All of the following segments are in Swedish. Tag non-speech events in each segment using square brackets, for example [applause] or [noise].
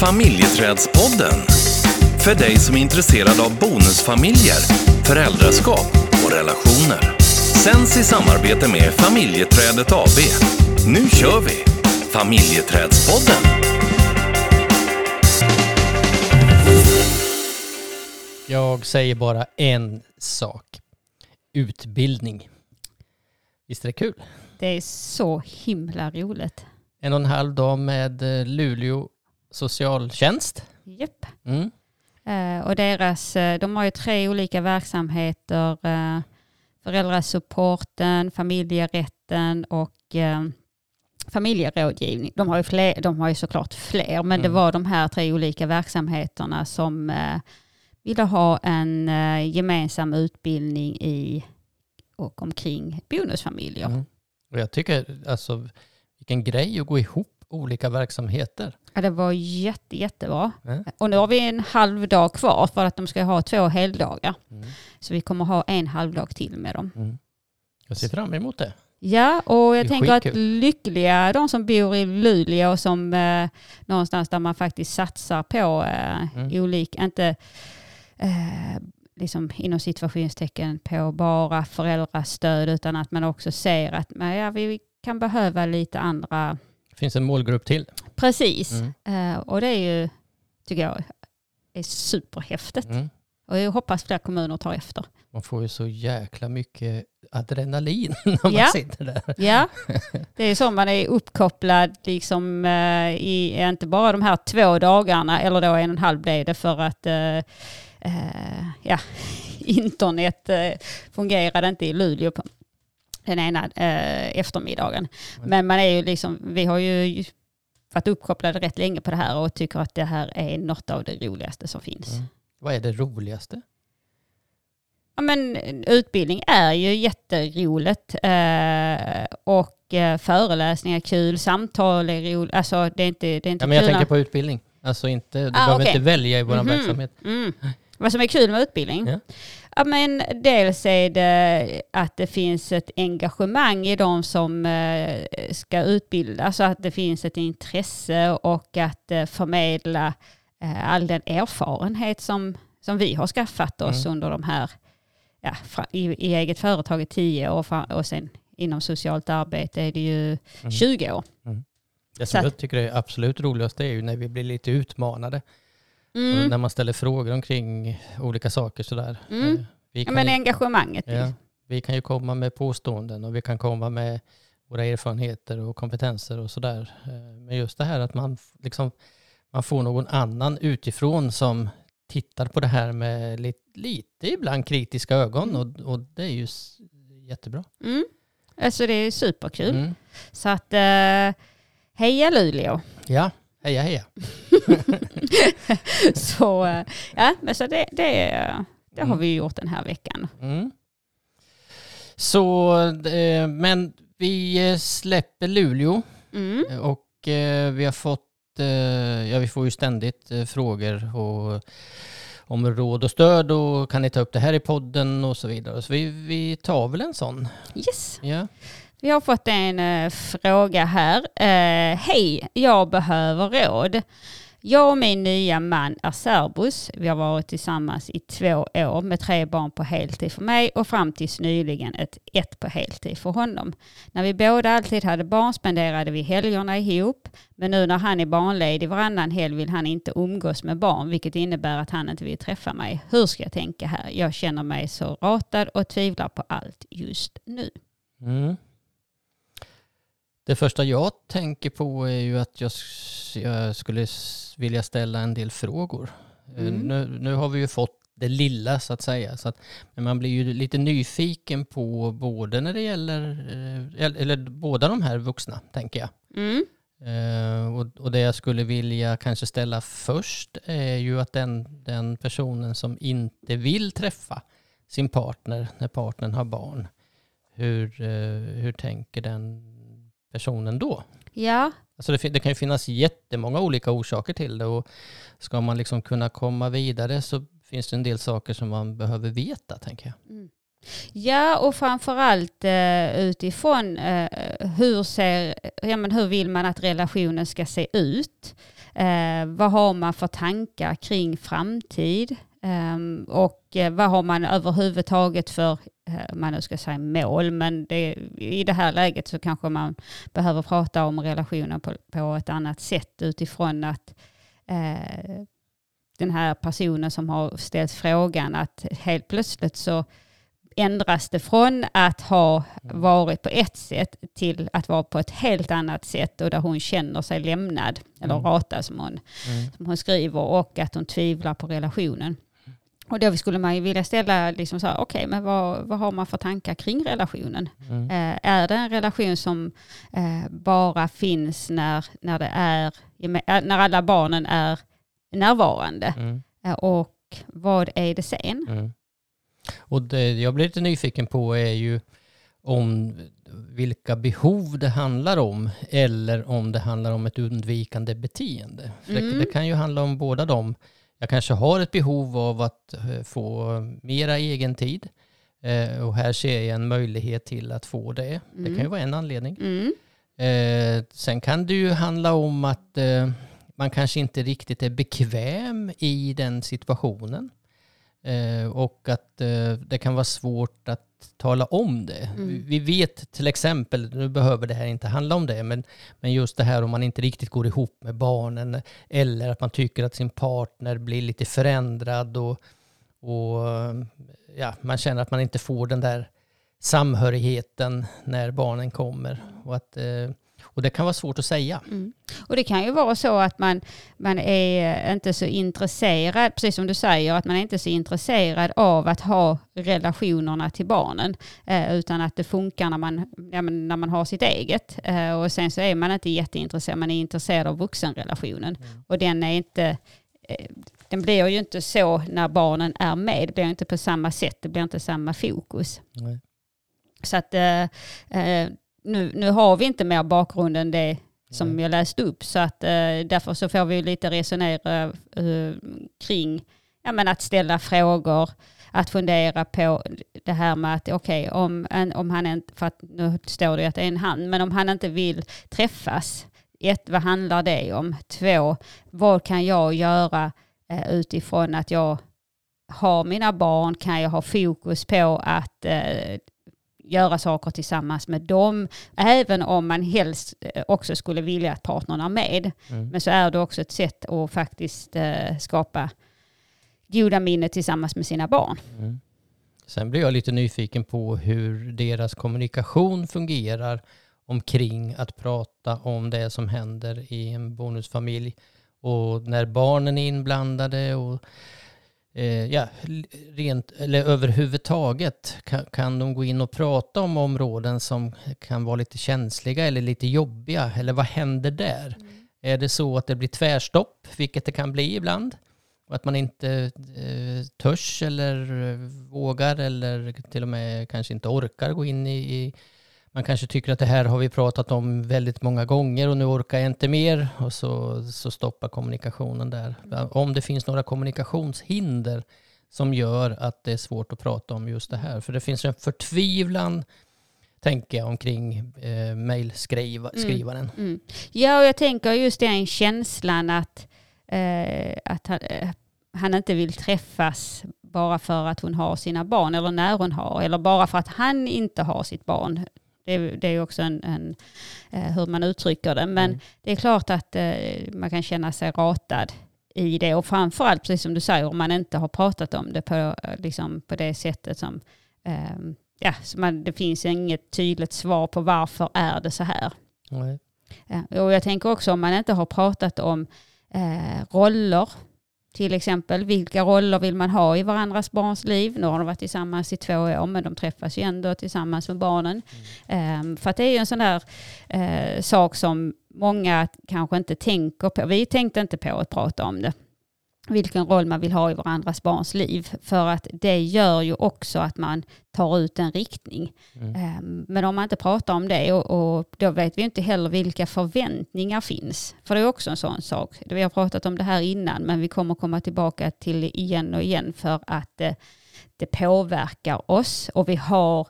Familjeträdspodden. För dig som är intresserad av bonusfamiljer, föräldraskap och relationer. Sänds i samarbete med Familjeträdet AB. Nu kör vi! Familjeträdspodden. Jag säger bara en sak. Utbildning. Visst är det kul? Det är så himla roligt. En och en halv dag med eh, Luleå socialtjänst. Japp. Mm. Eh, och deras, eh, de har ju tre olika verksamheter. Eh, föräldrasupporten, familjerätten och eh, familjerådgivning. De har, ju fler, de har ju såklart fler, men det Mm. var de här tre olika verksamheterna som eh, ville ha en eh, gemensam utbildning i och omkring bonusfamiljer. Mm. Och jag tycker alltså vilken grej att gå ihop olika verksamheter. Ja, det var jätte, jättebra. Ja. Och nu har vi en halv dag kvar för att de ska ha två heldagar. Mm. Så vi kommer ha en halvdag till med dem. Mm. Jag ser fram emot det. Ja, och jag tänker att skitkul. lyckliga de som bor i Luleå som eh, någonstans där man faktiskt satsar på eh, Mm. olika, inte eh, liksom inom situationstecken på bara föräldrastöd utan att man också ser att men, ja, vi kan behöva lite andra, finns en målgrupp till. precis. Mm. Eh, och det är ju, tycker jag, är superhäftigt. Mm. Och jag hoppas fler kommuner tar efter. Man får ju så jäkla mycket adrenalin [laughs] när man Ja. sitter där. Ja, [laughs] det är så man är uppkopplad liksom eh, i inte bara de här två dagarna eller då en och en halv blev det för att eh, eh, ja, [laughs] internet eh, fungerade inte i Luleå den ena eh, eftermiddagen. Men man är ju liksom, vi har ju varit uppkopplade rätt länge på det här och tycker att det här är något av det roligaste som finns. Mm. Vad är det roligaste? Ja, men utbildning är ju jätteroligt eh, och eh, föreläsningar är kul, samtal är roligt. Alltså det är inte, det är inte Ja, men jag kul tänker på utbildning. Alltså inte, du Ah, behöver okej. inte välja i vår Mhm. verksamhet. Mm. Vad som är kul med utbildning? Ja. Ja. men dels är det att det finns ett engagemang i de som eh, ska utbildas, så att det finns ett intresse och att eh, förmedla eh, all den erfarenhet som, som vi har skaffat oss Mm. under de här, ja, i, i eget företag i tio år och sen inom socialt arbete är det ju Mm. 20 år. Det Så som att- jag tycker är absolut roligast är ju när vi blir lite utmanade. Mm. när man ställer frågor omkring olika saker sådär. Mm. Eh, Vi Ja, kan, men ju, engagemanget. ja, vi kan ju komma med påståenden och vi kan komma med våra erfarenheter och kompetenser och sådär. Eh, Men just det här att man, liksom, man får någon annan utifrån som tittar på det här med lite, lite ibland kritiska ögon och, och det är ju jättebra. Mm. Alltså det är superkul. Mm. Så att eh, heja Luleå. Ja, heja heja. [laughs] [laughs] så eh, ja, men så det, det, det har Mm. vi gjort den här veckan. Mm. Så, eh, men vi eh, släpper Luleå Mm. och vi har fått, ja vi får ju ständigt frågor och, om råd och stöd och kan ni ta upp det här i podden och så vidare. Så vi, vi tar väl en sån. Yes. Ja. Vi har fått en eh, fråga här. Eh, Hej, jag behöver råd. Jag och min nya man är särbos. Vi har varit tillsammans i två år med tre barn på heltid för mig och fram tills nyligen ett ett på heltid för honom. När vi båda alltid hade barn spenderade vi helgerna ihop. Men nu när han är barnledig varannan helg vill han inte umgås med barn vilket innebär att han inte vill träffa mig. Hur ska jag tänka här? Jag känner mig så ratad och tvivlar på allt just nu. Mm. Det första jag tänker på är ju att jag, jag skulle vilja ställa en del frågor. Eh, Mm. Nu, nu har vi ju fått det lilla så att säga. Så att, men man blir ju lite nyfiken på både när det gäller, eh, eller, båda de här vuxna tänker jag. Mm. Eh, och, och det jag skulle vilja kanske ställa först är ju att den, den personen som inte vill träffa sin partner när partnern har barn, hur, eh, hur tänker den personen då? Ja, Alltså det, det kan ju finnas jättemånga olika orsaker till det och ska man liksom kunna komma vidare så finns det en del saker som man behöver veta tänker jag. Mm. Ja, och framförallt eh, utifrån eh, hur, ser, ja, men hur vill man att relationen ska se ut? Eh, vad har man för tankar kring framtid? Um, och eh, vad har man överhuvudtaget för, uh, man nu ska säga mål, men det, i det här läget så kanske man behöver prata om relationen på, på ett annat sätt utifrån att uh, den här personen som har ställt frågan att helt plötsligt så ändras det från att ha mm. varit på ett sätt till att vara på ett helt annat sätt och där hon känner sig lämnad, eller mm. ratad som hon, mm. som hon skriver, och att hon tvivlar på relationen. Och då skulle man ju vilja ställa, liksom okej, okay, men vad, vad har man för tankar kring relationen? Mm. Eh, är det en relation som eh, bara finns när, när, det är, eh, när alla barnen är närvarande? Mm. Eh, och vad är det sen? Mm. Och det jag blir lite nyfiken på är ju om vilka behov det handlar om eller om det handlar om ett undvikande beteende. Det, mm. det kan ju handla om båda de jag kanske har ett behov av att eh, få mera egen tid. Eh, och här ser jag en möjlighet till att få det. Mm. Det kan ju mm. vara en anledning. Mm. Eh, sen kan det ju handla om att man kanske inte riktigt är bekväm i den situationen. Och att det kan vara svårt att tala om det. Mm. Vi vet till exempel, nu behöver det här inte handla om det, men, men just det här om man inte riktigt går ihop med barnen eller att man tycker att sin partner blir lite förändrad och, och ja, man känner att man inte får den där samhörigheten när barnen kommer. Och att eh, och det kan vara svårt att säga. Mm. Och det kan ju vara så att man, man är inte så intresserad, precis som du säger, att man är inte så intresserad av att ha relationerna till barnen, eh, utan att det funkar när man, när man har sitt eget. Eh, och sen så är man inte jätteintresserad, man är intresserad av vuxenrelationen. Mm. Och den är inte den blir ju inte så när barnen är med. Det blir inte på samma sätt, det blir inte samma fokus. Nej. Så att eh, eh nu, nu har vi inte mer bakgrund än det som Nej. jag läste upp. Så att, eh, därför så får vi lite resonera kring ja, men att ställa frågor, att fundera på det här med att okej, okay, om, om han inte, för att nu står det att det är en han, men om han inte vill träffas, ett, vad handlar det om? Två, vad kan jag göra eh, utifrån att jag har mina barn? Kan jag ha fokus på att eh, göra saker tillsammans med dem, även om man helst eh, också skulle vilja att partnern är med. Mm. Men så är det också ett sätt att faktiskt eh, skapa goda minnen tillsammans med sina barn. Mm. Sen blir jag lite nyfiken på hur deras kommunikation fungerar omkring att prata om det som händer i en bonusfamilj och när barnen är inblandade och ja, rent, eller överhuvudtaget kan, kan de gå in och prata om områden som kan vara lite känsliga eller lite jobbiga? Eller vad händer där? Mm. Är det så att det blir tvärstopp, vilket det kan bli ibland? Och att man inte eh, törs eller eh, vågar eller till och med kanske inte orkar gå in i, i man kanske tycker att det här har vi pratat om väldigt många gånger och nu orkar jag inte mer och så, så stoppar kommunikationen där. Om det finns några kommunikationshinder som gör att det är svårt att prata om just det här. För det finns en förtvivlan tänker jag omkring eh, mejlskrivaren. Mm, mm. Ja, och jag tänker just den känslan att, eh, att han, eh, han inte vill träffas bara för att hon har sina barn eller när hon har eller bara för att han inte har sitt barn. Det är, det är också en, en eh, hur man uttrycker det. Men mm. det är klart att eh, man kan känna sig ratad i det. Och framförallt, precis som du säger, om man inte har pratat om det på, liksom, på det sättet som... Eh, ja, så man, det finns inget tydligt svar på varför är det så här. Mm. Ja, och jag tänker också om man inte har pratat om eh, roller till exempel, vilka roller vill man ha i varandras barns liv? Nu har de varit tillsammans i två år, men de träffas ju ändå tillsammans med barnen. Mm. Um, för att det är ju en sån där uh, sak som många kanske inte tänker på. Vi tänkte inte på att prata om det. Vilken roll man vill ha i varandras barns liv. För att det gör ju också att man tar ut en riktning. Mm. Ehm, Men om man inte pratar om det och, och då vet vi inte heller vilka förväntningar finns. För det är också en sån sak. Vi har pratat om det här innan men vi kommer komma tillbaka till igen och igen för att det, det påverkar oss och vi har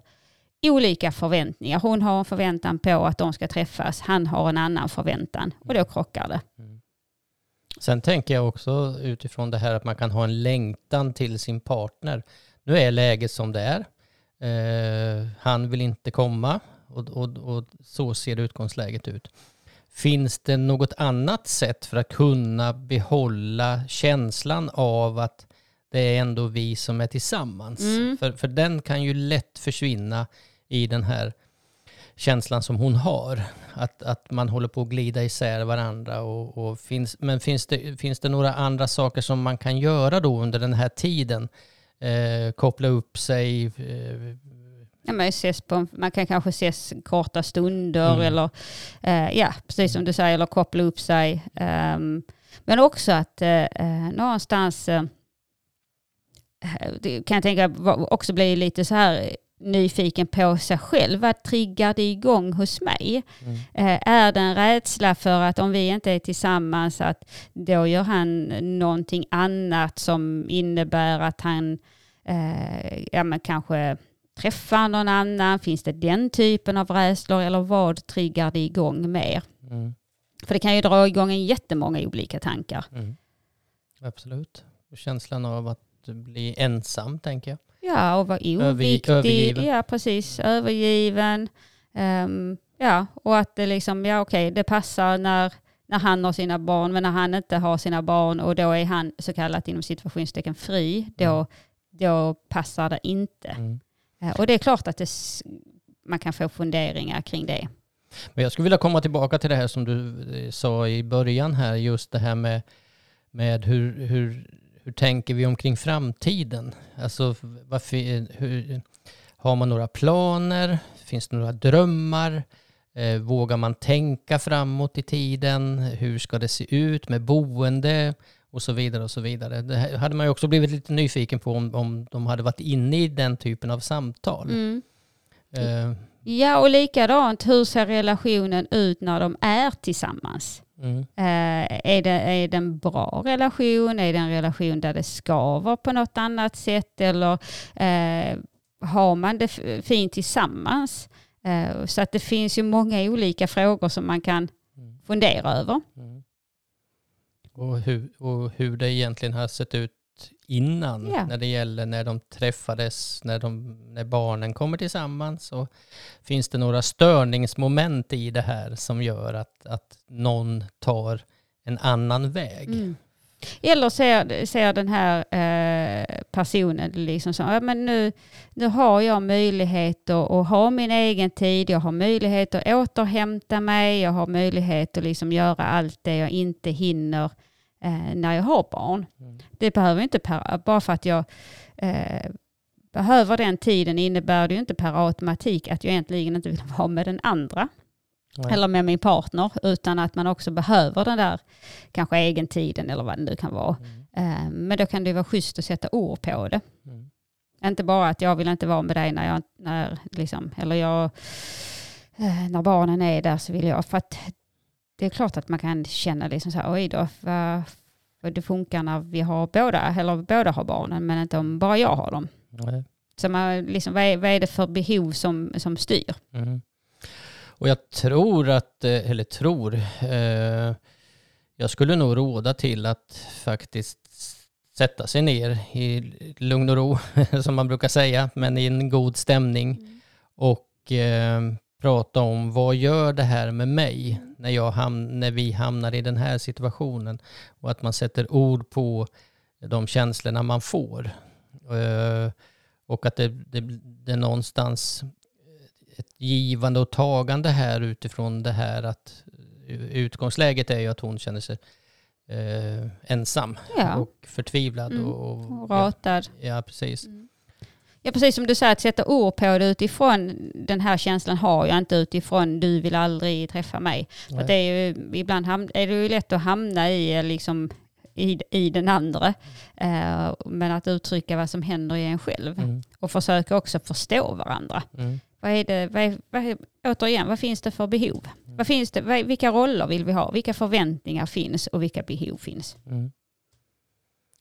olika förväntningar. Hon har en förväntan på att de ska träffas, han har en annan förväntan och då krockar det. Sen tänker jag också utifrån det här att man kan ha en längtan till sin partner. Nu är läget som det är. Eh, han vill inte komma och, och, och så ser utgångsläget ut. Finns det något annat sätt för att kunna behålla känslan av att det är ändå vi som är tillsammans? Mm. För, för den kan ju lätt försvinna i den här känslan som hon har. Att, att man håller på att glida isär varandra. Och, och finns, men finns det, finns det några andra saker som man kan göra då under den här tiden? Eh, koppla upp sig? Eh, Ja, man, ses på, man kan kanske ses korta stunder Mm. eller eh, ja, precis som du säger, eller koppla upp sig. Ehm, men också att eh, eh, någonstans eh, det kan jag tänka också bli lite så här nyfiken på sig själv. Vad triggar det igång hos mig? mm, Eh, är det en rädsla för att om vi inte är tillsammans att då gör han någonting annat som innebär att han eh, ja, men kanske träffar någon annan? Finns det den typen av rädslor eller vad triggar det igång mer? mm, För det kan ju dra igång en jättemånga olika tankar. mm. Absolut. Och känslan av att bli ensam, tänker jag. Ja, och vara Övergi- oviktig. övergiven. Ja, precis. Övergiven. Ehm, ja, och att det liksom, ja okej, det passar när, när han har sina barn, men när han inte har sina barn och då är han så kallat inom situationstecken fri, då, då passar det inte. Mm. Eh, och det är klart att det, man kan få funderingar kring det. Men jag skulle vilja komma tillbaka till det här som du eh, sa i början här, just det här med, med hur, hur, hur tänker vi omkring framtiden? Alltså, varför, hur, har man några planer? Finns det några drömmar? Eh, vågar man tänka framåt i tiden? Hur ska det se ut med boende? Och så vidare och så vidare. Det hade man ju också blivit lite nyfiken på om, om de hade varit inne i den typen av samtal. Mm. Eh, Ja, och likadant, hur ser relationen ut när de är tillsammans? Mm, Eh, är, det, är det en bra relation? Är det en relation där det skaver på något annat sätt? Eller eh, har man det fint tillsammans? Eh, så att det finns ju många olika frågor som man kan mm. fundera över. Mm. Och, hur, och hur det egentligen har sett ut innan Ja. när det gäller när de träffades, när, de, när barnen kommer tillsammans. Och finns det några störningsmoment i det här som gör att, att någon tar en annan väg? Mm. Eller ser, ser den här eh, personen liksom så, ja, men nu, nu har jag möjlighet att, att ha min egen tid, jag har möjlighet att återhämta mig, jag har möjlighet att liksom göra allt det jag inte hinner eh, när jag har barn. Mm. Det behöver inte, per, bara för att jag eh, behöver den tiden innebär det ju inte per automatik att jag egentligen inte vill [laughs] vara med den andra Nej. eller med min partner, utan att man också behöver den där kanske egen tiden eller vad det nu kan vara. Mm. Eh, Men då kan det vara schysst att sätta ord på det. Mm. Inte bara att jag vill inte vara med dig när jag, när, liksom, eller jag, eh, när barnen är där så vill jag, för att det är klart att man kan känna liksom så här, oj då, vad, vad det funkar när vi har båda, eller båda har barnen, men inte om bara jag har dem. Nej. Så man, liksom, vad, är, vad är det för behov som, som styr? Mm. Och jag tror att, eh, eller tror, eh, jag skulle nog råda till att faktiskt sätta sig ner i lugn och ro, [laughs] som man brukar säga, men i en god stämning och eh, prata om vad gör det här med mig när, jag ham- när vi hamnar i den här situationen och att man sätter ord på de känslorna man får. Eh, och att det, det, det är någonstans ett givande och tagande här utifrån det här att utgångsläget är ju att hon känner sig eh, ensam Ja, och förtvivlad. Mm. Och, och, ratad. ja, precis. Ja, precis som du säger, att sätta ord på det utifrån den här känslan har jag inte utifrån du vill aldrig träffa mig. För det är ju, ibland ham- är det ju lätt att hamna i, eh, liksom, i, i den andra. Eh, men att uttrycka vad som händer i en själv. Mm. Och försöka också förstå varandra. Mm. Vad är det, vad är, vad är, återigen, vad finns det för behov? Vad finns det, vad, vilka roller vill vi ha? Vilka förväntningar finns och vilka behov finns? Mm.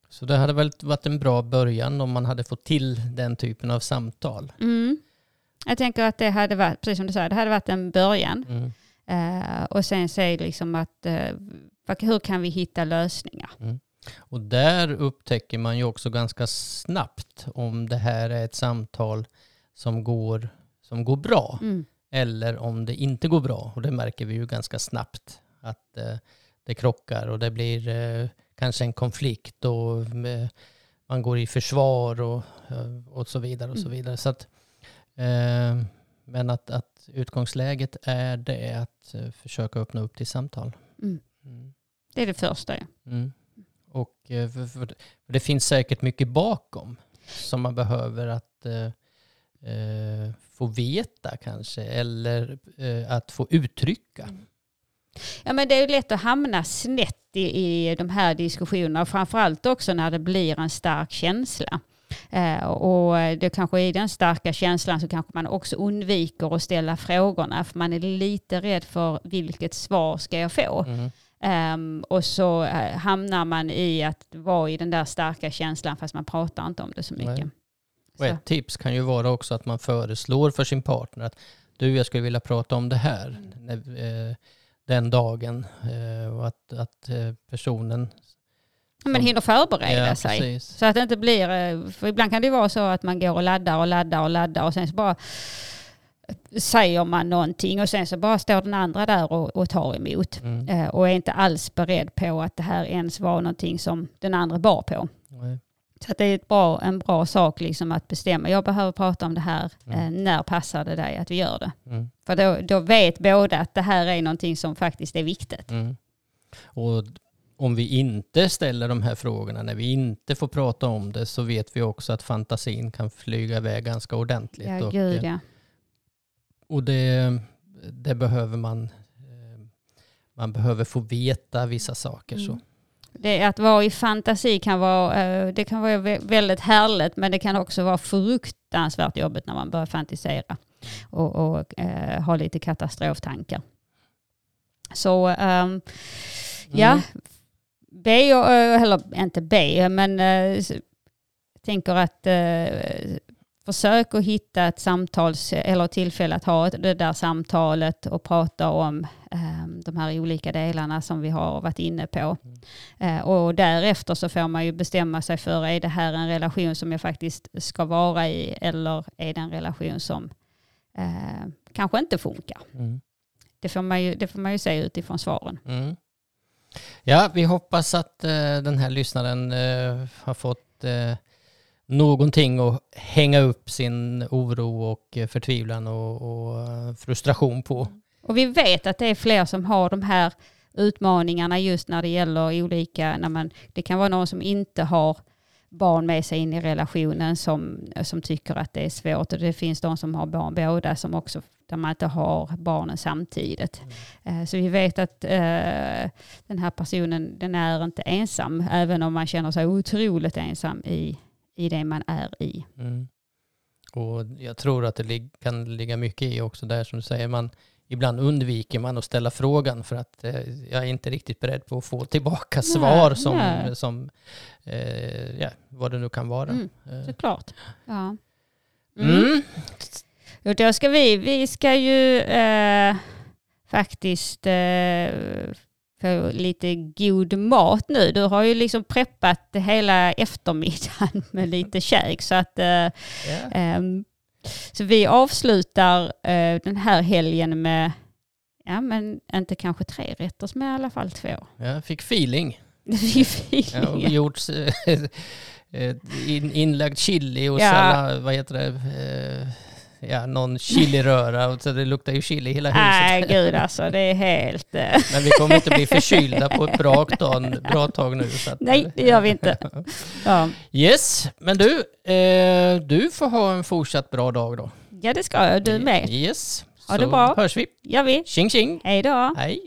Så det hade väl varit en bra början om man hade fått till den typen av samtal. Mm. Jag tänker att det hade varit, precis som du sa, det hade varit en början. Mm. Eh, och sen se liksom att vad- hur kan vi hitta lösningar? Och där upptäcker man ju också ganska snabbt om det här är ett samtal som går, som går bra Mm. eller om det inte går bra. Och det märker vi ju ganska snabbt att eh, det krockar och det blir kanske en konflikt och eh, man går i försvar och, eh, och så vidare och så Mm. vidare. Så att, eh, men att, att utgångsläget är det att eh, försöka öppna upp till samtal. Mm. Mm. Det är det första. Ja. Mm. Och för, för, för det finns säkert mycket bakom som man behöver att eh, eh, få veta kanske eller att få uttrycka. Ja, men det är lätt att hamna snett i, i de här diskussionerna framförallt också när det blir en stark känsla. Eh, och det kanske i den starka känslan så kanske man också undviker att ställa frågorna för man är lite rädd för vilket svar ska jag få. Mm. Ehm, och så eh, hamnar man i att vara i den där starka känslan fast man pratar inte om det så mycket. Nej. Och Så. ett tips kan ju vara också att man föreslår för sin partner att du, jag skulle vilja prata om det här Mm. Den dagen eh, och att, att eh, personen... Ja, Men hinner förbereda Ja, sig. precis. Så att det inte blir, eh, för ibland kan det vara så att man går och laddar och laddar och laddar och sen så bara säger man någonting och sen så bara står den andra där och, och tar emot. Mm. Och är inte alls beredd på att det här ens var någonting som den andra bar på. Nej. Så att det är ett bra, en bra sak liksom att bestämma, jag behöver prata om det här, Mm. eh, när passar det dig att vi gör det? Mm. För då, då vet båda att det här är någonting som faktiskt är viktigt. Mm. Och om vi inte ställer de här frågorna, när vi inte får prata om det, så vet vi också att fantasin kan flyga iväg ganska ordentligt. Ja, och, gud eh, ja. och det, det behöver man. eh, Man behöver få veta vissa saker. Så. Det att vara i fantasi kan vara, eh, det kan vara vä- väldigt härligt men det kan också vara fruktansvärt jobbigt när man börjar fantisera och, och eh, ha lite katastroftankar. Så ehm, ja, Mm. be, eh, eller inte be, men eh, tänker att eh, försök att hitta ett samtals eller tillfälle att ha det där samtalet och prata om eh, de här olika delarna som vi har varit inne på. Eh, och därefter så får man ju bestämma sig för, är det här en relation som jag faktiskt ska vara i eller är det en relation som eh, kanske inte funkar? Mm. Det får, man ju, det får man ju se utifrån svaren. Mm. Ja, vi hoppas att eh, den här lyssnaren eh, har fått eh, någonting att hänga upp sin oro och eh, förtvivlan och, och eh, frustration på. Och vi vet att det är fler som har de här utmaningarna just när det gäller olika, när man, det kan vara någon som inte har barn med sig in i relationen som, som tycker att det är svårt och det finns de som har barn båda som också där man inte har barnen samtidigt. Eh, Så vi vet att eh, den här personen den är inte ensam även om man känner sig otroligt ensam i, i det man är i. Mm. Och jag tror att det kan ligga mycket i också där som du säger, man, ibland undviker man att ställa frågan för att eh, jag är inte riktigt beredd på att få tillbaka svar som, nej. som eh, ja, vad det nu kan vara. Mm, Eh, Såklart. Ja. Mm. Och då ska vi, vi ska ju eh, faktiskt eh, få lite god mat nu. Du har ju liksom preppat hela eftermiddagen [laughs] med lite käk så att eh, Ja. ehm, så vi avslutar eh, den här helgen med, ja men inte kanske tre rätter men i alla fall två. Jag fick feeling. [laughs] Fick Ja, och gjort eh, [laughs] eh, in, inlagd chili och Ja. sallad, vad heter det? Eh, Ja, någon chiliröra. och Så det luktar ju chili i hela huset. Nej gud alltså det är helt... Eh, Men vi kommer inte bli förkylda på ett bra tag, bra tag nu. Så att, nej det gör vi inte. Ja. Yes, men du, eh, du får ha en fortsatt bra dag då. ja det ska jag, du med. Yes. Ha det Så bra. hörs vi. Gör vi. Tjing tjing. Hej då. Hej.